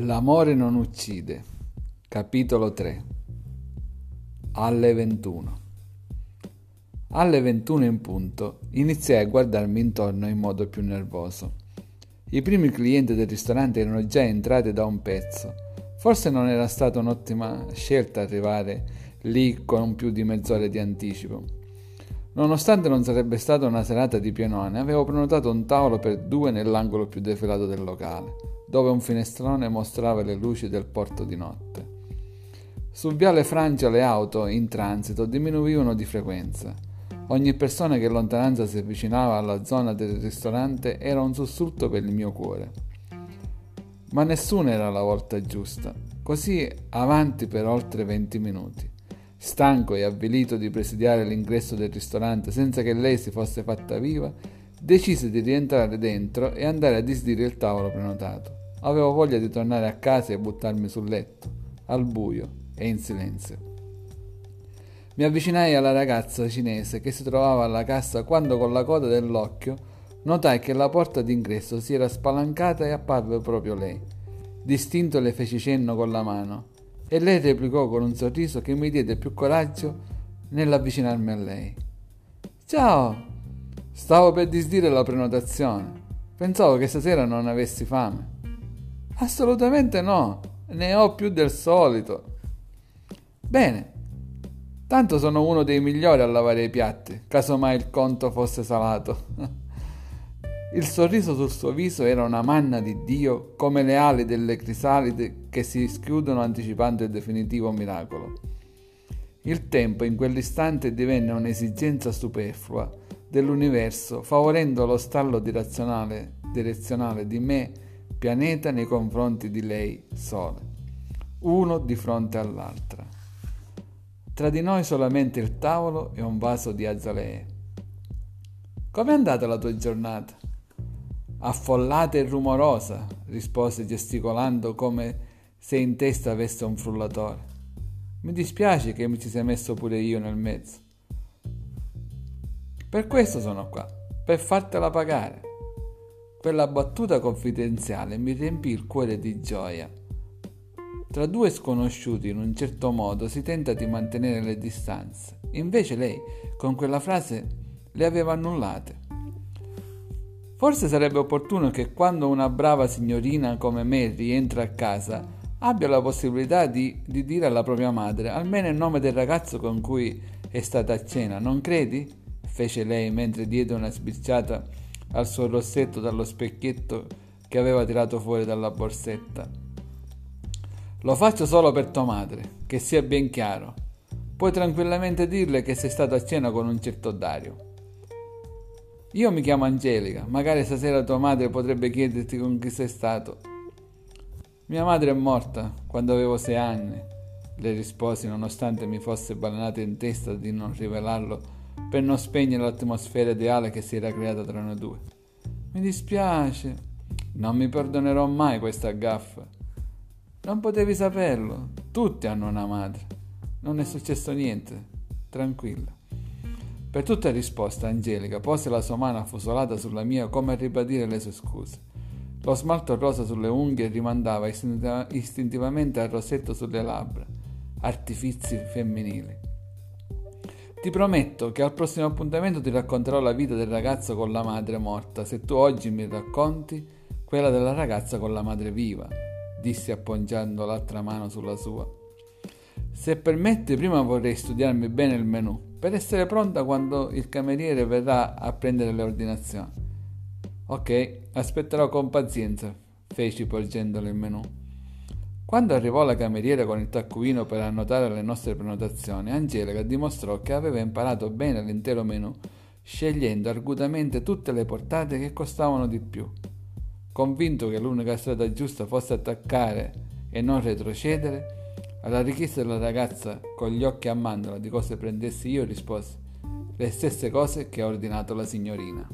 L'amore non uccide. Capitolo 3. Alle 21. Alle 21 in punto iniziai a guardarmi intorno in modo più nervoso. I primi clienti del ristorante erano già entrati da un pezzo. Forse non era stata un'ottima scelta arrivare lì con più di mezz'ora di anticipo. Nonostante non sarebbe stata una serata di pienone, avevo prenotato un tavolo per due nell'angolo più defilato del locale dove un finestrone mostrava le luci del porto di notte. Sul viale Francia le auto in transito diminuivano di frequenza. Ogni persona che in lontananza si avvicinava alla zona del ristorante era un sussulto per il mio cuore. Ma nessuna era la volta giusta. Così avanti per oltre 20 minuti. Stanco e avvilito di presidiare l'ingresso del ristorante senza che lei si fosse fatta viva, decise di rientrare dentro e andare a disdire il tavolo prenotato. Avevo voglia di tornare a casa e buttarmi sul letto, al buio e in silenzio. Mi avvicinai alla ragazza cinese che si trovava alla cassa quando con la coda dell'occhio notai che la porta d'ingresso si era spalancata e apparve proprio lei. Distinto le feci cenno con la mano e lei replicò con un sorriso che mi diede più coraggio nell'avvicinarmi a lei. Ciao! Stavo per disdire la prenotazione. Pensavo che stasera non avessi fame. Assolutamente no, ne ho più del solito. Bene, tanto sono uno dei migliori a lavare i piatti, casomai il conto fosse salato. Il sorriso sul suo viso era una manna di Dio, come le ali delle crisalide che si schiudono anticipando il definitivo miracolo. Il tempo in quell'istante divenne un'esigenza superflua dell'universo, favorendo lo stallo direzionale di me pianeta nei confronti di lei, Sole, uno di fronte all'altra. Tra di noi solamente il tavolo e un vaso di azalee. Com'è andata la tua giornata? Affollata e rumorosa, rispose gesticolando come se in testa avesse un frullatore. Mi dispiace che mi ci sia messo pure io nel mezzo. Per questo sono qua, per fartela pagare. Quella battuta confidenziale mi riempì il cuore di gioia. Tra due sconosciuti in un certo modo si tenta di mantenere le distanze. Invece lei, con quella frase, le aveva annullate. Forse sarebbe opportuno che quando una brava signorina come me rientra a casa abbia la possibilità di, di dire alla propria madre almeno il nome del ragazzo con cui è stata a cena, non credi? fece lei mentre diede una sbirciata al suo rossetto dallo specchietto che aveva tirato fuori dalla borsetta. Lo faccio solo per tua madre, che sia ben chiaro. Puoi tranquillamente dirle che sei stato a cena con un certo Dario. Io mi chiamo Angelica, magari stasera tua madre potrebbe chiederti con chi sei stato. Mia madre è morta quando avevo sei anni, le risposi nonostante mi fosse balenata in testa di non rivelarlo per non spegnere l'atmosfera ideale che si era creata tra noi due. Mi dispiace, non mi perdonerò mai questa gaffa. Non potevi saperlo, tutti hanno una madre. Non è successo niente, tranquilla. Per tutta risposta, Angelica pose la sua mano affusolata sulla mia come a ribadire le sue scuse. Lo smalto rosa sulle unghie rimandava istintivamente al rossetto sulle labbra, artifizi femminili. Ti prometto che al prossimo appuntamento ti racconterò la vita del ragazzo con la madre morta, se tu oggi mi racconti quella della ragazza con la madre viva, dissi appoggiando l'altra mano sulla sua. Se permetti, prima vorrei studiarmi bene il menù, per essere pronta quando il cameriere verrà a prendere le ordinazioni. Ok, aspetterò con pazienza, feci porgendole il menù. Quando arrivò la cameriera con il taccuino per annotare le nostre prenotazioni, Angelica dimostrò che aveva imparato bene l'intero menù, scegliendo argutamente tutte le portate che costavano di più. Convinto che l'unica strada giusta fosse attaccare e non retrocedere, alla richiesta della ragazza con gli occhi a mandorla di cosa prendessi io risposi le stesse cose che ha ordinato la signorina.